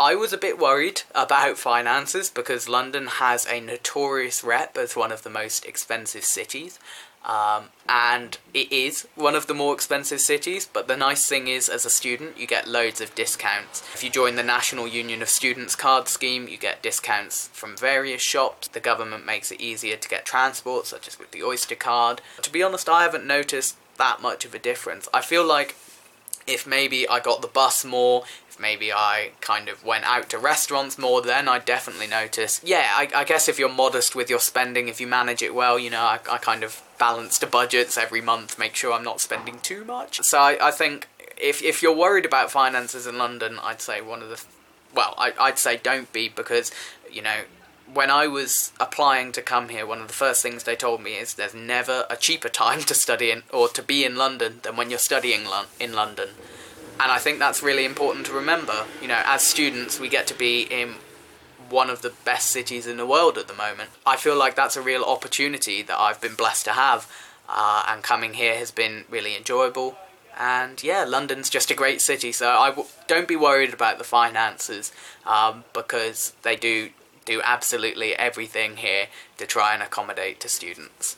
I was a bit worried about finances because London has a notorious rep as one of the most expensive cities. Um, and it is one of the more expensive cities, but the nice thing is, as a student, you get loads of discounts. If you join the National Union of Students card scheme, you get discounts from various shops. The government makes it easier to get transport, such as with the Oyster card. To be honest, I haven't noticed that much of a difference. I feel like if maybe I got the bus more, if maybe I kind of went out to restaurants more, then I'd definitely notice. Yeah, I, I, guess if you're modest with your spending, if you manage it well, you know, I, I kind of balance the budgets every month, make sure I'm not spending too much. So I, I think if, if you're worried about finances in London, I'd say one of the, well, I, I'd say don't be because, you know, when I was applying to come here, one of the first things they told me is there's never a cheaper time to study in or to be in London than when you're studying lo- in London. And I think that's really important to remember. You know, as students, we get to be in one of the best cities in the world at the moment. I feel like that's a real opportunity that I've been blessed to have, uh, and coming here has been really enjoyable. And yeah, London's just a great city, so I w- don't be worried about the finances um, because they do do absolutely everything here to try and accommodate to students.